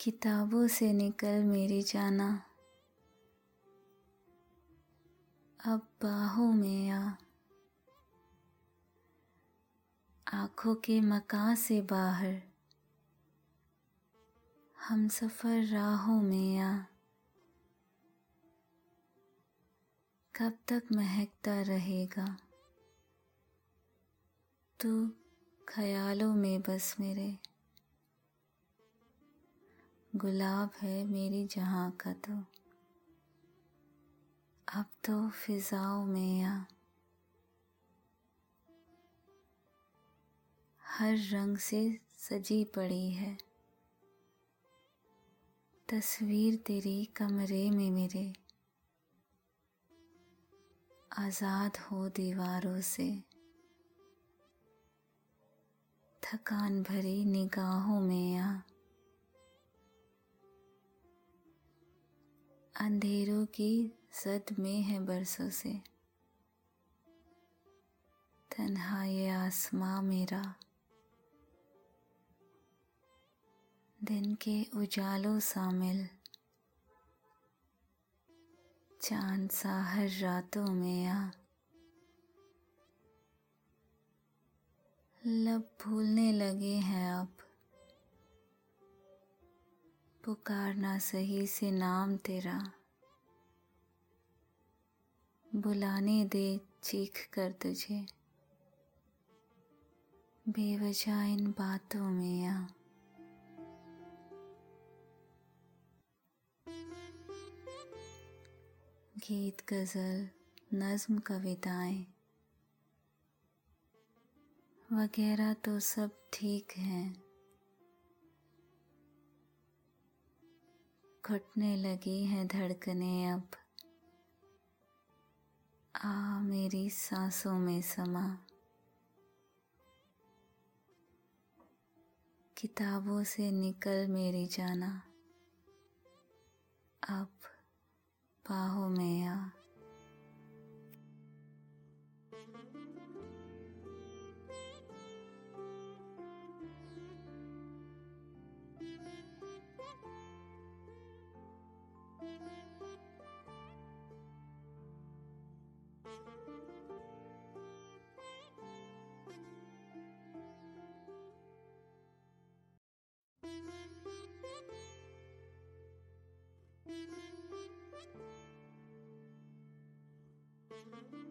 किताबों से निकल मेरी जाना। अब बाहों में आ। आँखों के मकान से बाहर। हम सफ़र राहों में आ। कब तक महकता रहेगा? तू ख्यालों में बस मेरे। गुलाब है मेरी जहाँ का तो। अब तो फिजाओं में आ हर रंग से सजी पड़ी है। तस्वीर तेरी कमरे में मेरे। आज़ाद हो दीवारों से। थकान भरी निगाहों में आ। अंधेरों की सद में है बरसों से। तन्हा ये आसमां मेरा। दिन के उजालों शामिल चाँद सा हर रातों में आ। लब भूलने लगे हैं अब। पुकारना सही से नाम तेरा। बुलाने दे चीख कर तुझे। बेवजह इन बातों में या। गीत, गज़ल, नज्म कविताएँ। वगैरह तो सब ठीक हैं। घुटने लगी हैं धड़कने अब। आ, मेरी सांसों में समा। किताबों से निकल मेरी जाना। अब बाहों में आ। thank you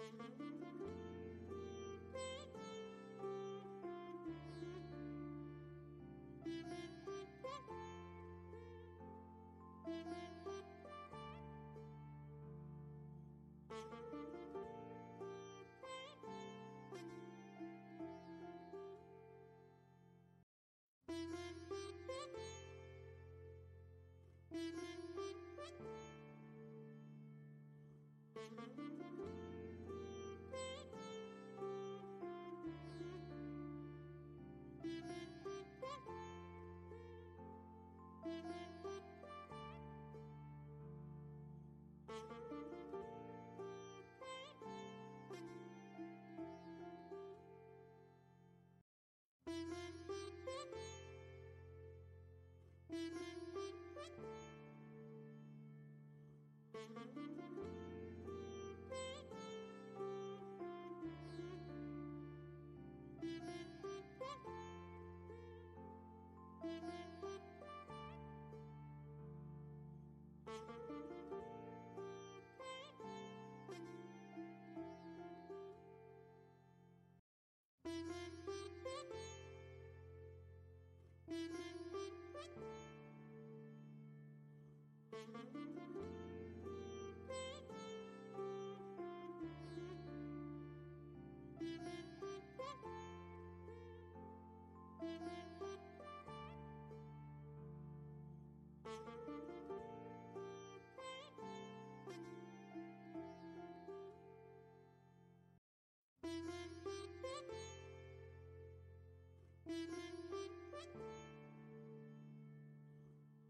Thank you.